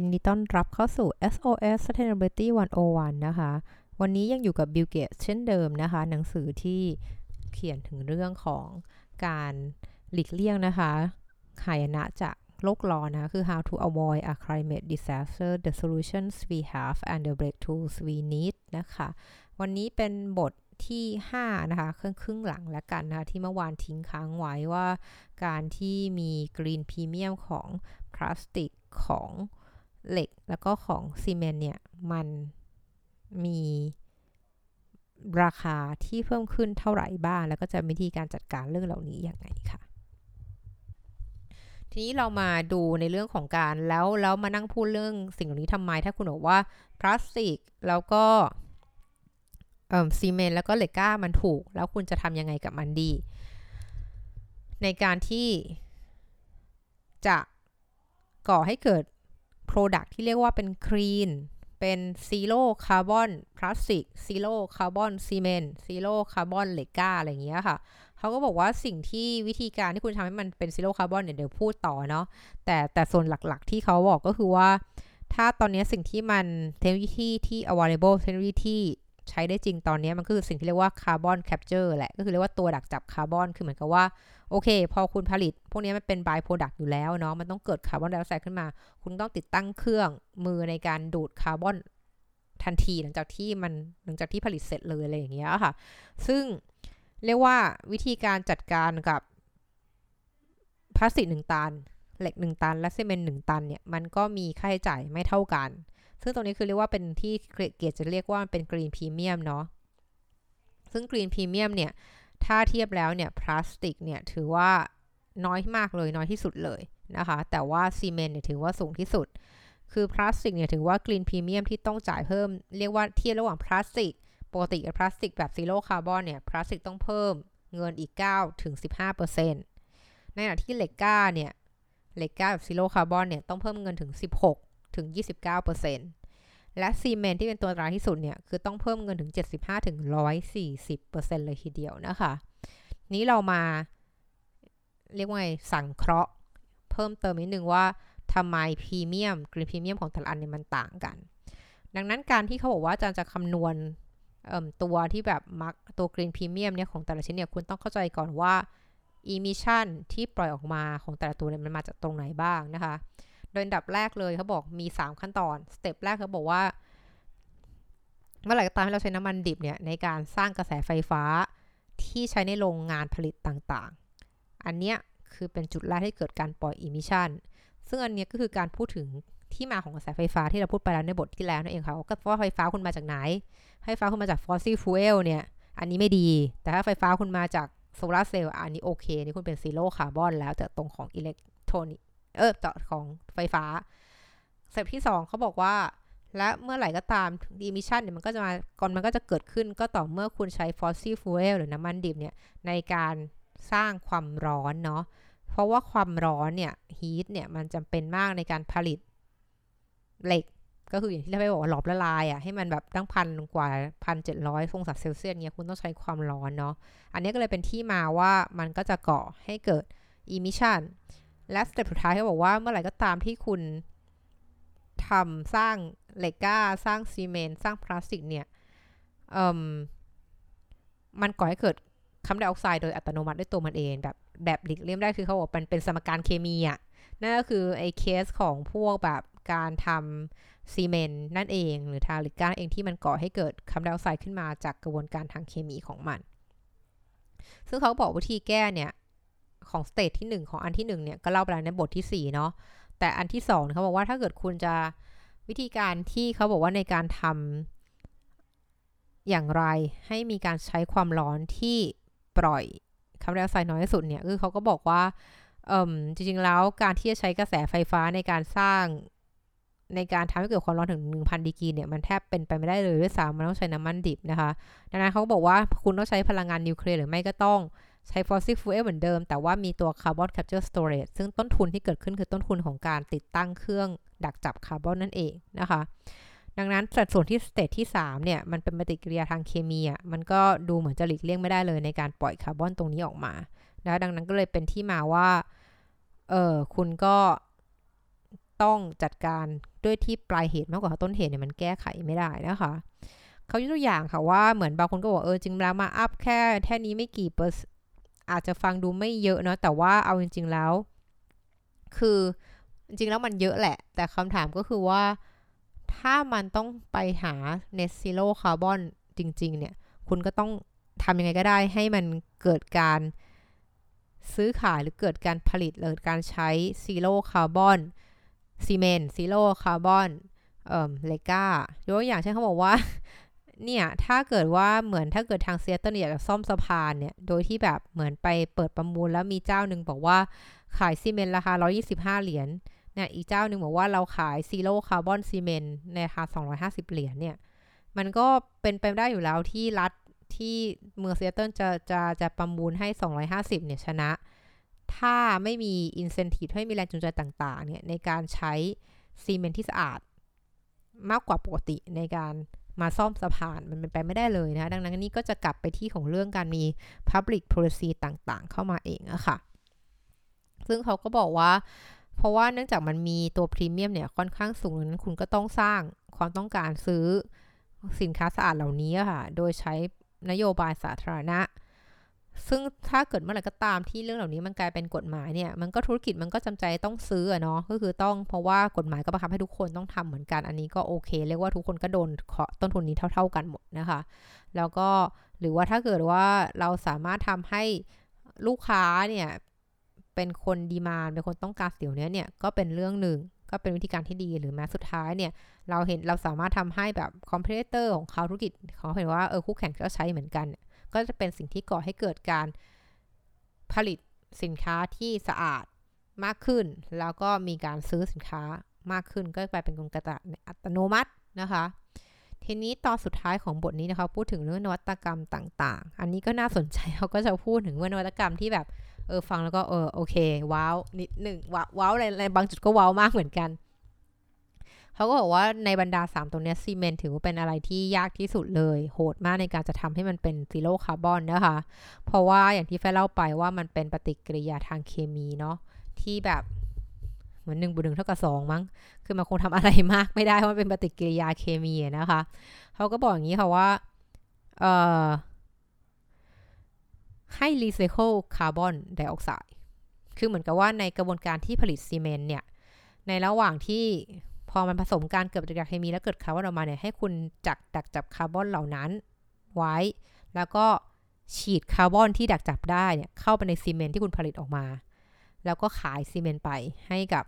ยินดีต้อนรับเข้าสู่ SOS Sustainability 101 นะคะ วันนี้ยังอยู่กับ Bill Gates เช่นเดิมนะคะ หนังสือที่เขียนถึงเรื่องของการหลีกเลี่ยงนะคะหายนะจากโลกร้อนนะคะ คือ how to avoid a climate disaster the solutions we have and the breakthroughs we need นะคะ วันนี้เป็นบทที่ 5 นะคะครึ่งครึ่งหลังแล้วกันนะคะ ที่เมื่อวานทิ้งค้างไว้ว่า การที่มีกรีนพรีเมียมของพลาสติกของ เหล็กแล้วก็ของซีเมนต์เนี่ย มันมีราคาที่เพิ่มขึ้นเท่าไหร่บ้าง แล้วก็จะวิธีการจัดการเรื่องเหล่านี้อยังไงค่ะ ทีนี้เรามาดูในเรื่องของการแล้วแล้วมานั่งพูดเรื่องสิ่งเหล่านี้ทำไม ถ้าคุณบอกว่าพลาสติกแล้วก็ซีเมนต์แล้วก็เหล็กก้ามันถูก แล้วคุณจะทำยังไงกับมันดี ในการที่จะก่อให้เกิด Product ที่เรียกว่าเป็น clean เป็น zero carbon พลาสติก zero carbon ซีเมนต์ zero carbon เหล็กกล้าอะไรอย่างเงี้ยค่ะเขาก็บอกว่าสิ่งที่วิธีการที่คุณทำให้มันเป็น zero carbon เนี่ยเดี๋ยวพูดต่อเนาะแต่แต่ส่วนหลักๆที่เขาบอกก็คือว่า ถ้าตอนนี้สิ่งที่มันเทคโนโลยีที่ available เทคโนโลยีที่ ใช้ได้จริงตอนนี้มันก็คือสิ่งที่เรียกว่า carbon capture แหละ ก็คือเรียกว่าตัวดักจับคาร์บอน คือเหมือนกับว่า โอเค พอคุณผลิต พวกนี้มันเป็น by-product อยู่แล้วเนาะ มันต้องเกิดคาร์บอนไดออกไซด์ขึ้นมา คุณต้องติดตั้งเครื่องมือในการดูดคาร์บอนทันทีหลังจากที่มันหลังจากที่ผลิตเสร็จเลยอะไรอย่างเงี้ยค่ะ ซึ่งเรียกว่าวิธีการจัดการกับพลาสติกหนึ่งตันเหล็กหนึ่งตัน และซีเมนต์หนึ่งตันเนี่ยมันก็มีค่าใช้จ่ายไม่เท่ากัน ซึ่งตรงนี้คือเรียกว่าเป็นที่เกตส์จะเรียกว่าเป็น green premium เนาะซึ่ง green premium เนี่ย ถ้าเทียบแล้วเนี่ยพลาสติกเนี่ยถือว่าน้อยมากเลยน้อยที่สุดเลยนะคะ แต่ว่าซีเมนต์เนี่ยถือว่าสูงที่สุด คือพลาสติกเนี่ยถือว่า green premium ที่ต้องจ่ายเพิ่ม เรียกว่าเทียบระหว่างพลาสติกปกติกับพลาสติกแบบ zero carbon เนี่ยพลาสติกต้องเพิ่มเงินอีก9ถึง15%ในขณะที่เหล็กกล้าเนี่ยเหล็กกล้าแบบ zero carbon เนี่ยต้องเพิ่มเงินถึง 16 ถึง 29%และซีเมนต์ที่เป็นตัวอันตรายที่สุดเนี่ย คือต้องเพิ่มเงินถึง 75ถึง140%เลยทีเดียวนะคะ ทีนี้เรามา เรียกว่าไงสังเคราะห์เพิ่มเติมนิดนึงว่าทำไม premium green premium ของแต่ละอันเนี่ยมันต่างกัน ดังนั้นการที่เขาบอกว่าอาจารย์จะคำนวณตัวที่แบบมักตัว green premium เนี่ยของแต่ละชิ้นเนี่ยคุณต้องเข้าใจก่อนว่า emission ที่ปล่อยออกมาของแต่ละตัวเนี่ยมันมาจากตรงไหนบ้างนะคะ โดยอันดับแรกเลยเขาบอกมี 3 ขั้นตอน step แรกเขาบอกว่า เมื่อไหร่ก็ตามที่เราใช้น้ำมันดิบเนี่ยในการสร้างกระแสไฟฟ้าที่ใช้ในโรงงานผลิตต่างๆ อันเนี้ยคือเป็นจุดแรกที่เกิดการปล่อย emission ซึ่งอันเนี้ยก็คือการพูดถึงที่มาของกระแสไฟฟ้าที่เราพูดไปแล้วในบทที่แล้วนั่นเองค่ะว่าไฟฟ้าคุณมาจากไหน ไฟฟ้าคุณมาจาก fossil fuel เนี่ย อันนี้ไม่ดี แต่ถ้าไฟฟ้าคุณมาจากโซลาร์เซลล์อันนี้โอเค นี่คุณเป็น zero carbon แล้วแต่ตรงของอิเล็กโทรนิก เออต่อของไฟฟ้า step ที่2เขาบอกว่า และเมื่อไหร่ก็ตาม emission เนี่ยมันก็จะมาก่อนมันก็จะเกิดขึ้นก็ต่อเมื่อคุณใช้ fossil fuel หรือน้ำมันดิบเนี่ยในการสร้างความร้อนเนาะเพราะว่าความร้อนเนี่ย heat เนี่ยมันจำเป็นมากในการผลิตเหล็กก็คืออย่างที่เราไปบอกว่าหลอมละลายอะ่ะให้มันแบบตั้งพันกว่าพันเจ็ดร้อยองศาเซลเซียสเนี่ยคุณต้องใช้ความร้อนเนาะอันนี้ก็เลยเป็นที่มาว่ามันก็จะก่อให้เกิด emission และ step สุดท้ายเขาบอกว่าเมื่อไหร่ก็ตามที่คุณทำสร้างเหล็กกล้า สร้างซีเมนต์สร้างพลาสติกเนี่ยมันก่อให้เกิดคาร์บอนไดออกไซด์โดยอัตโนมัติด้วยตัวมันเองแบบแบบหลีกเลี่ยงไม่ได้คือเขาบอกมันเป็นสมการเคมีอะนั่นก็คือไอ้เคสของพวกแบบการทำซีเมนต์นั่นเอง หรือทำเหล็กกล้าเองที่มันก่อให้เกิดคาร์บอนไดออกไซด์ขึ้นมาจากกระบวนการทางเคมีของมัน ซึ่งเขาบอกวิธีแก้เนี่ย ของ stage ที่ 1 ของอันที่ 1 เนี่ย ก็เล่าไปแล้วในบทที่ 4 เนาะแต่อันที่ 2 เขาบอกว่าถ้าเกิดคุณจะวิธีการที่เขาบอกว่าในการทำอย่างไรให้มีการใช้ความร้อนที่ปล่อยคาร์บอนไดออกไซด์น้อยที่สุดเนี่ยคือเขาก็บอกว่าจริงๆแล้วการที่จะใช้กระแสไฟฟ้าในการสร้างในการทำให้เกิดความร้อนถึง 1,000ดีกรีเนี่ย มันแทบเป็นไปไม่ได้เลยด้วยซ้ำมันต้องใช้น้ำมันดิบนะคะ ดังนั้นเขาบอกว่าคุณต้องใช้พลังงานนิวเคลียร์หรือไม่ก็ต้อง ใช้ fossil fuel เหมือนเดิม แต่ว่ามีตัว carbon capture storage ซึ่งต้นทุนที่เกิดขึ้นคือต้นทุนของการติดตั้งเครื่องดักจับคาร์บอนนั่นเองนะคะ ดังนั้นสัดส่วนที่ stage ที่ 3 เนี่ย มันเป็นปฏิกิริยาทางเคมีอะมันก็ดูเหมือนจะหลีกเลี่ยงไม่ได้เลยในการปล่อยคาร์บอนตรงนี้ออกมานะดังนั้นก็เลยเป็นที่มาว่า เออคุณก็ต้องจัดการด้วยที่ปลายเหตุมากกว่าต้นเหตุเนี่ยมันแก้ไขไม่ได้นะคะเขายกตัวอย่างค่ะว่าเหมือนบางคนก็บอกเออจริงแล้วมาอัพแค่แค่นี้ไม่กี่เปอร์ อาจจะฟังดูไม่เยอะเนาะแต่ว่าเอาจริง ๆแล้ว คือจริงๆแล้วมันเยอะแหละ แต่คำถามก็คือว่า ถ้ามันต้องไปหา net zero carbon จริง ๆ เนี่ย คุณก็ต้องทำยังไงก็ได้ให้มันเกิดการซื้อขายหรือเกิดการผลิตหรือการใช้ซีโร่คาร์บอนซีเมนต์ zero carbon เอ่อเลยเขายกตัวอย่างเช่นเขาบอกว่า เนี่ย ถ้าเกิดว่าเหมือนถ้าเกิดทางเซียเตอร์อยากจะซ่อมสะพานเนี่ย โดยที่แบบเหมือนไปเปิดประมูลแล้วมีเจ้าหนึ่งบอกว่าขายซีเมนต์ราคา 125 เหรียญเนี่ยอีกเจ้าหนึ่งบอกว่าเราขายซีโร่คาร์บอนซีเมนต์ในราคา 250 เหรียญเนี่ย มันก็เป็นไปได้อยู่แล้วที่รัฐที่เมืองเซียเตอร์จะจะจะประมูลให้ 250 เนี่ยชนะ ถ้าไม่มีอินเซนティブให้มีแรงจูงใจต่างๆ เนี่ยในการใช้ซีเมนต์ที่สะอาด มากกว่าปกติในการ มาซ่อมสะพานมันเป็นไปไม่ได้เลยนะ ดังนั้นนี่ก็จะกลับไปที่ของเรื่องการมี Public Policy ต่างๆ เข้ามาเองอะค่ะ ซึ่งเขาก็บอกว่า เพราะว่าเนื่องจากมันมีตัวพรีเมียมเนี่ยค่อนข้างสูงนั้นคุณก็ต้องสร้างความต้องการซื้อสินค้าสะอาดเหล่านี้ค่ะ โดยใช้นโยบายสาธารณะ ซึ่งถ้าเกิดเมื่อไหร่ก็ตามที่เรื่องเหล่านี้มันกลายเป็นกฎหมายเนี่ย มันก็ธุรกิจมันก็จำใจต้องซื้อเนาะ ก็คือต้องเพราะว่ากฎหมายก็บังคับให้ทุกคนต้องทำเหมือนกัน อันนี้ก็โอเค เรียกว่าทุกคนก็โดนต้นทุนนี้เท่า ๆกันหมดนะคะ แล้วก็หรือว่าถ้าเกิดว่าเราสามารถทำให้ลูกค้าเนี่ยเป็นคนดีมานเป็นคนต้องการสิ่งนี้เนี่ยก็เป็นเรื่องหนึ่งก็เป็นวิธีการที่ดีหรือแม้สุดท้ายเนี่ย เราเห็นเราสามารถทำให้แบบ competitor ของเขาธุรกิจเขาเห็นว่าเออคู่แข่งก็ใช้เหมือนกัน ก็จะเป็นสิ่งที่ก่อให้เกิดการผลิตสินค้าที่สะอาดมากขึ้น แล้วก็มีการซื้อสินค้ามากขึ้น ก็กลายเป็นกลไกตลาดอัตโนมัตินะคะทีนี้ตอนสุดท้ายของบทนี้นะคะพูดถึงเรื่องนวัตกรรมต่าง ๆ อันนี้ก็น่าสนใจเขาก็จะพูดถึงว่านวัตกรรมที่แบบเออฟังแล้วก็เออโอเค ว้าวนิดหนึ่งว้าวอะไรบางจุดก็ว้าวมากเหมือนกัน เขาก็บอกว่าในบรรดา 3ตรงนี้ซีเมนต์ถือว่าเป็นอะไรที่ยากที่สุดเลย โหดมากในการจะทำให้มันเป็น zero carbon นะคะ เพราะว่าอย่างที่แฟเล่าไปว่ามันเป็นปฏิกิริยาทางเคมีเนาะที่แบบเหมือนหนึ่งบวกหนึ่งเท่ากับสองมั้ง คือมันคงทำอะไรมากไม่ได้เพราะมันเป็นปฏิกิริยาเคมีนะคะ เขาก็บอกอย่างนี้ค่ะว่า เอ่อ ให้รีไซเคิลคาร์บอนไดออกไซด์ คือเหมือนกับว่าในกระบวนการที่ผลิตซีเมนต์เนี่ย ในระหว่างที่ พอมันผสมการเกิดปฏิกิริยาเคมีแล้วเกิดคาร์บอนออกมาเนี่ยให้คุณจักดักจับคาร์บอนเหล่านั้นไว้ แล้วก็ฉีดคาร์บอนที่ดักจับได้เนี่ยเข้าไปในซีเมนต์ที่คุณผลิตออกมา แล้วก็ขายซีเมนต์ไปให้กับ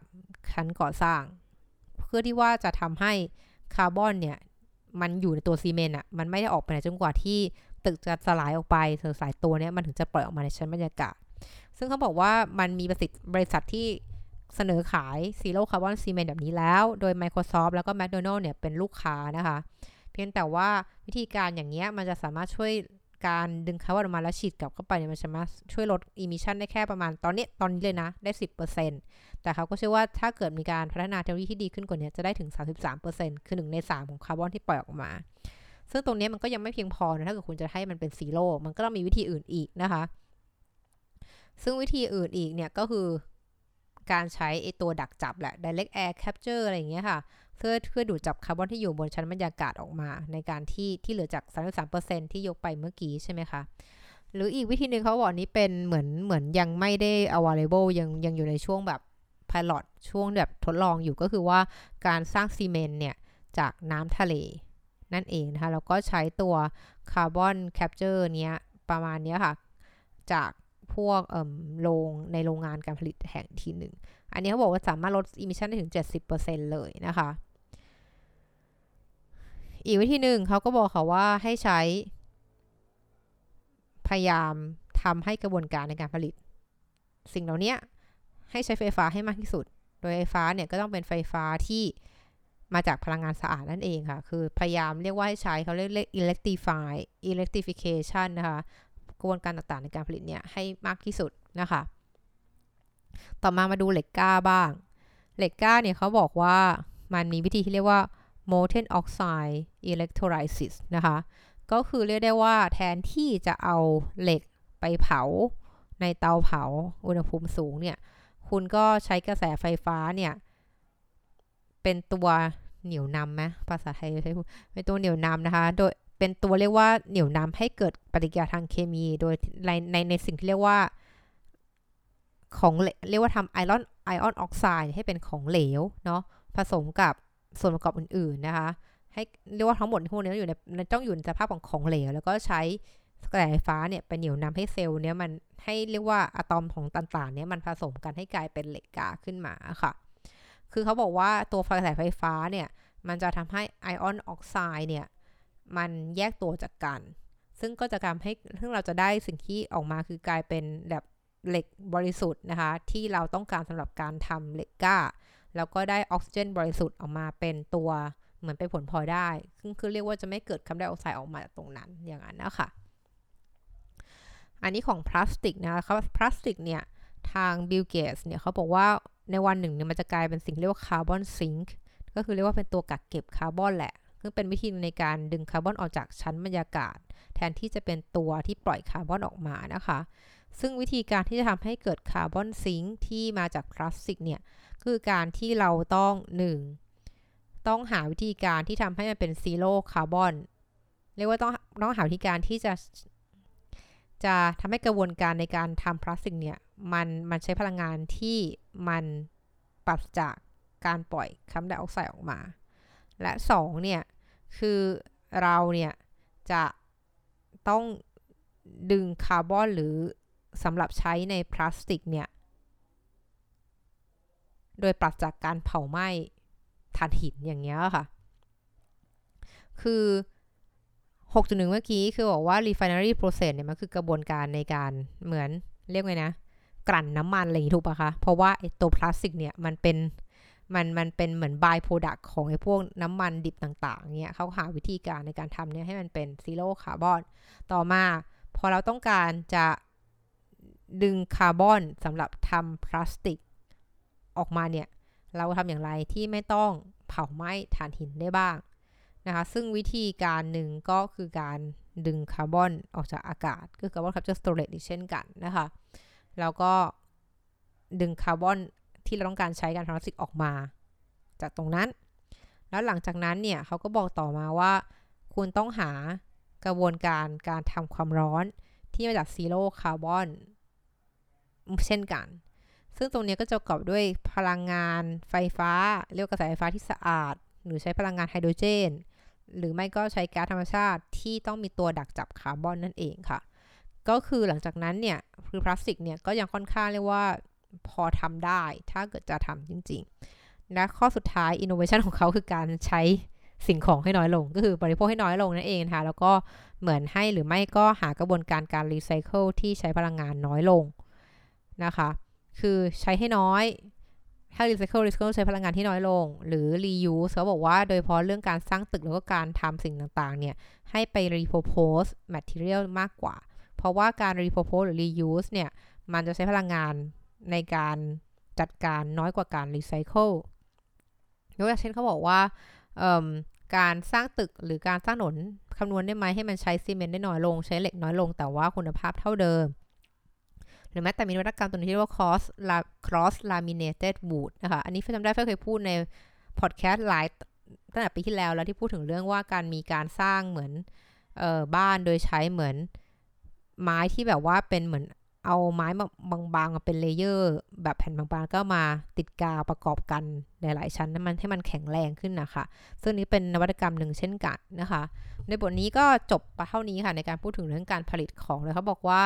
การก่อสร้าง เพื่อที่ว่าจะทำให้คาร์บอนเนี่ยมันอยู่ในตัวซีเมนต์อะมันไม่ได้ออกไปไหนจนกว่าที่ตึกจะสลายออกไปสลายตัวเนี้ยมันถึงจะปล่อยออกมาในชั้นบรรยากาศ ซึ่งเขาบอกว่ามันมีบริษัทที่ เสนอขาย zero carbon cement แบบนี้แล้ว โดย Microsoft แล้วก็ McDonald เนี่ยเป็นลูกค้านะคะ เพียงแต่ว่าวิธีการอย่างเงี้ยมันจะสามารถช่วยการดึงคาร์บอนออกมาแล้วฉีดกลับเข้าไปเนี่ยมันสามารถช่วยลด emission ได้แค่ประมาณตอนนี้ตอนนี้เลยนะ ได้ 10%แต่เขาก็เชื่อว่าถ้าเกิดมีการพัฒนาเทคโนโลยีที่ดีขึ้นกว่านี้จะได้ถึง 33%คือ1ใน 3 ของคาร์บอนที่ปล่อยออกมา ซึ่งตรงนี้มันก็ยังไม่เพียงพอนะถ้าเกิดคุณจะให้มันเป็นซีโร่มันก็ต้องมีวิธีอื่นอีกนะคะ ซึ่งวิธีอื่นอีกเนี่ยก็คือ การใช้ไอตัวดักจับแหละ direct air capture อะไรอย่างเงี้ยค่ะ เพื่อเพื่อดูดจับคาร์บอนที่อยู่บนชั้นบรรยากาศออกมา ในการที่ที่เหลือจาก 33%ที่ยกไปเมื่อกี้ใช่ไหมคะหรืออีกวิธีหนึ่งเขาบอกนี้เป็นเหมือนเหมือนยังไม่ได้ available ยังยังอยู่ในช่วงแบบ pilot ช่วงแบบทดลองอยู่ก็คือว่าการสร้างซีเมนต์เนี่ย จากน้ำทะเล นั่นเองนะคะแล้วก็ใช้ตัว carbon capture เนี้ยประมาณเนี้ยค่ะ จาก พวกโรงในโรงงานการผลิตแห่งที่หนึ่ง อันนี้เขาบอกว่าสามารถลด emission ได้ถึง 70%เลยนะคะ อีกวิธีหนึ่งเขาก็บอกค่ะว่าให้ใช้ พยายามทำให้กระบวนการในการผลิต สิ่งเหล่านี้ให้ใช้ไฟฟ้าให้มากที่สุด โดยไฟฟ้าเนี่ยก็ต้องเป็นไฟฟ้าที่มาจากพลังงานสะอาดนั่นเองค่ะ คือพยายามเรียกว่าให้ใช้เขาเรียก electrify electrification นะคะ ระบวนการต่างๆ ในการผลิตเนี่ยให้มากที่สุดนะคะ ต่อมามาดูเหล็กก้าบ้าง เหล็กก้าเนี่ยเขาบอกว่ามันมีวิธีที่เรียกว่า molten oxide electrolysis นะคะ ก็คือเรียกได้ว่าแทนที่จะเอาเหล็กไปเผาในเตาเผาอุณหภูมิสูงเนี่ย คุณก็ใช้กระแสไฟฟ้าเนี่ย เป็นตัวเหนี่ยวนำไหมภาษาไทยใช้เป็นตัวเหนี่ยวนำนะคะ โดย เป็นตัวเรียกว่าเหนี่ยวนำให้เกิดปฏิกิริยาทางเคมี โดยในในในสิ่งที่เรียกว่าของเรียกว่าทำไอรอนไอออนออกไซด์ให้เป็นของเหลวเนาะผสมกับส่วนประกอบอื่น ๆ นะคะ ให้เรียกว่าทั้งหมดพวกนี้อยู่ในต้องอยู่ในสภาพของของเหลว แล้วก็ใช้กระแสไฟฟ้าเนี่ยไปเหนี่ยวนำให้เซลล์เนี้ยมันให้เรียกว่าอะตอมของต่างๆเนี่ยมันผสมกันให้กลายเป็นเหล็กกาขึ้นมาค่ะ คือเขาบอกว่าตัวกระแสไฟฟ้าเนี่ยมันจะทำให้ไอออนออกไซด์เนี่ย มันแยกตัวจากกัน ซึ่งก็จะทำให้ซึ่งเราจะได้สิ่งที่ออกมาคือกลายเป็นแบบเหล็กบริสุทธิ์นะคะ ที่เราต้องการสำหรับการทำเหล็กก้า แล้วก็ได้ออกซิเจนบริสุทธิ์ออกมาเป็นตัวเหมือนเป็นผลพลอยได้ ซึ่งคือเรียกว่าจะไม่เกิดคาร์บอนไดออกไซด์ออกมาจากตรงนั้นอย่างนั้นนะคะอันนี้ของพลาสติกนะคะพลาสติกเนี่ยทาง Bill Gates เนี่ยเขาบอกว่าในวันหนึ่งเนี่ยมันจะกลายเป็นสิ่งเรียกว่า carbon sink ก็คือเรียกว่าเป็นตัวกักเก็บคาร์บอนแหละ ซึ่งเป็นวิธีในการดึงคาร์บอนออกจากชั้นบรรยากาศ แทนที่จะเป็นตัวที่ปล่อยคาร์บอนออกมานะคะ ซึ่งวิธีการที่จะทำให้เกิด carbon sink ที่มาจากพลาสติกเนี่ยคือการที่เราต้อง 1. ต้องหาวิธีการที่ทำให้มันเป็น zero carbon เรียกว่าต้องต้องหาวิธีการที่จะจะทำให้กระบวนการในการทำพลาสติกเนี่ยมันมันใช้พลังงานที่มันปราศจากการปล่อยคาร์บอนไดออกไซด์ออกมา และ 2 เนี่ย คือเราเนี่ย จะต้องดึงคาร์บอนหรือสำหรับใช้ในพลาสติกเนี่ย โดยปราศจากการเผาไหม้ถ่านหินอย่างเงี้ยค่ะ คือ 6.1 เมื่อกี้คือบอกว่า refinery process เนี่ย มันคือกระบวนการในการเหมือนเรียกไงนะ กลั่นน้ำมันอะไรอย่างนี้ถูกปะคะ เพราะว่าไอตัวพลาสติกเนี่ย มันเป็น มันมันเป็นเหมือน by-product ของไอ้พวกน้ำมันดิบต่างๆ เนี่ยเขาหาวิธีการในการทำเนี่ยให้มันเป็น zero carbon ต่อมาพอเราต้องการจะดึงคาร์บอนสำหรับทำพลาสติกออกมาเนี่ย เราทำอย่างไรที่ไม่ต้องเผาไหม้ถ่านหินได้บ้างนะคะ ซึ่งวิธีการหนึ่งก็คือการดึงคาร์บอนออกจากอากาศ ก็คือ carbon capture storage เช่นกันนะคะ แล้วก็ดึงคาร์บอน ที่เราต้องการใช้การทำพลาสติกออกมา จากตรงนั้น แล้วหลังจากนั้นเนี่ยเขาก็บอกต่อมาว่า คุณต้องหากระบวนการการทำความร้อนที่มาจาก zero carbon เช่นกัน ซึ่งตรงนี้ก็จะประกอบด้วยพลังงานไฟฟ้า เรียกกระแสไฟฟ้าที่สะอาด หรือใช้พลังงานไฮโดรเจน หรือไม่ก็ใช้ก๊าซธรรมชาติที่ต้องมีตัวดักจับคาร์บอนนั่นเองค่ะ ก็คือหลังจากนั้นเนี่ยคือพลาสติกเนี่ยก็ยังค่อนข้างเรียกว่า พอทำได้ ถ้าเกิดจะทำจริง ๆ และข้อสุดท้ายอินโนเวชันของเขาคือการใช้สิ่งของให้น้อยลง ก็คือบริโภคให้น้อยลงนั่นเองนะคะแล้วก็เหมือนให้หรือไม่ก็หากระบวนการการรีไซเคิลที่ใช้พลังงานน้อยลงนะคะ คือใช้ให้น้อย ถ้า recycle recycle ใช้พลังงานที่น้อยลง หรือ reuse เขาบอกว่าโดยเฉพาะเรื่องการสร้างตึกแล้วก็การทำสิ่งต่างๆ เนี่ย ให้ไป repurpose material มากกว่า เพราะว่าการ repurpose หรือ reuse เนี่ย มันจะใช้พลังงาน ในการจัดการน้อยกว่าการ recycle ยกตัวอย่างเช่นเขาบอกว่าการสร้างตึกหรือการสร้างถนนคำนวณได้ไหมให้มันใช้ซีเมนต์ได้น้อยลง ใช้เหล็กน้อยลง แต่ว่าคุณภาพเท่าเดิม หรือแม้แต่มีนวัตกรรมตัวนี้ที่เรียกว่า cross cross laminated wood นะคะอันนี้เฟจำได้เฟเคยพูดในพอดแคสต์หลายตั้งแต่ปีที่แล้วแล้วที่พูดถึงเรื่องว่าการมีการสร้างเหมือนออบ้านโดยใช้เหมือนไม้ที่แบบว่าเป็นเหมือน เอาไม้บางๆมาเป็น layer แบบแผ่นบางๆก็มาติดกาวประกอบกันหลายๆชั้นนั้นมันให้มันแข็งแรงขึ้นนะคะ ซึ่งนี้เป็นนวัตกรรมหนึ่งเช่นกันนะคะ ในบทนี้ก็จบไปเท่านี้ค่ะในการพูดถึงเรื่องการผลิตของเลยเขาบอกว่า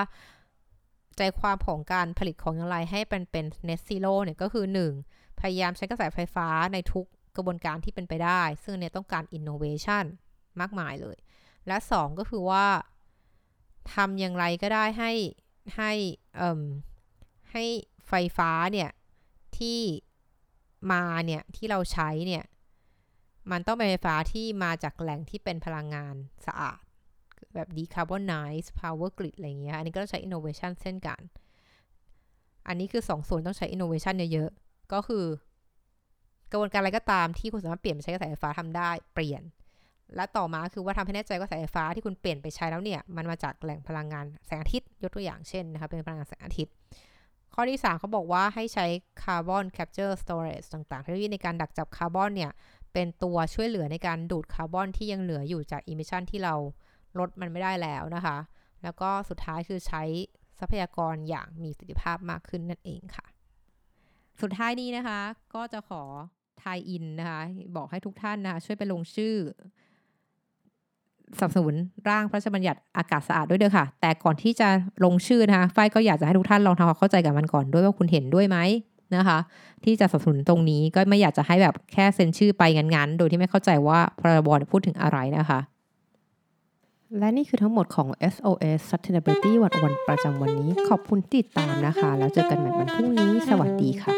ใจความของการผลิตของอย่างไรให้เป็นเป็น net zero เนี่ยก็คือ 1. พยายามใช้กระแสไฟฟ้าในทุกกระบวนการที่เป็นไปได้ ซึ่งเนี่ยต้องการ innovation มากมายเลย และ 2 ก็คือว่าทำอย่างไรก็ได้ให้ ให้ให้ไฟฟ้าเนี่ยที่มาเนี่ยที่เราใช้เนี่ยมันต้องเป็นไฟฟ้าที่มาจากแหล่งที่เป็นพลังงานสะอาด แบบ decarbonize power grid อะไรเงี้ย อันนี้ก็ต้องใช้ innovation เช่นกัน อันนี้คือ 2ส่วนต้องใช้ innovation เยอะๆ ก็คือกระบวนการอะไรก็ตามที่คุณสามารถเปลี่ยนไปใช้กระแสไฟฟ้าทำได้ เปลี่ยน และต่อมาคือว่าทำให้แน่ใจว่ากระแสไฟฟ้าที่คุณเปลี่ยนไปใช้แล้วเนี่ย มันมาจากแหล่งพลังงานแสงอาทิตย์ยกตัวอย่างเช่นนะคะเป็นพลังงานแสงอาทิตย์ ข้อที่ 3เขาบอกว่าให้ใช้ Carbon Capture Storage ต่างๆเทคโนโลยีในการดักจับคาร์บอนเนี่ย เป็นตัวช่วยเหลือในการดูดคาร์บอนที่ยังเหลืออยู่จาก emission ที่เราลดมันไม่ได้แล้วนะคะ แล้วก็สุดท้ายคือใช้ทรัพยากรอย่างมีประสิทธิภาพมากขึ้นนั่นเองค่ะ สุดท้ายนี้นะคะ ก็จะขอทายอินนะคะ บอกให้ทุกท่านนะคะช่วยไปลงชื่อ สนับสนุนร่างพระราชบัญญัติอากาศสะอาดด้วยเด้อค่ะ แต่ก่อนที่จะลงชื่อนะคะฝ้ายก็อยากจะให้ทุกท่านลองทำความเข้าใจกับมันก่อนด้วยว่าคุณเห็นด้วยไหมนะคะ ที่จะสนับสนุนตรงนี้ก็ไม่อยากจะให้แบบแค่เซ็นชื่อไปงั้นๆ โดยที่ไม่เข้าใจว่าพรบพูดถึงอะไรนะคะ และนี่คือทั้งหมดของ SOS Sustainability วันวันประจำวันนี้ ขอบคุณที่ติดตามนะคะ แล้วเจอกันใหม่วันพรุ่งนี้ สวัสดีค่ะ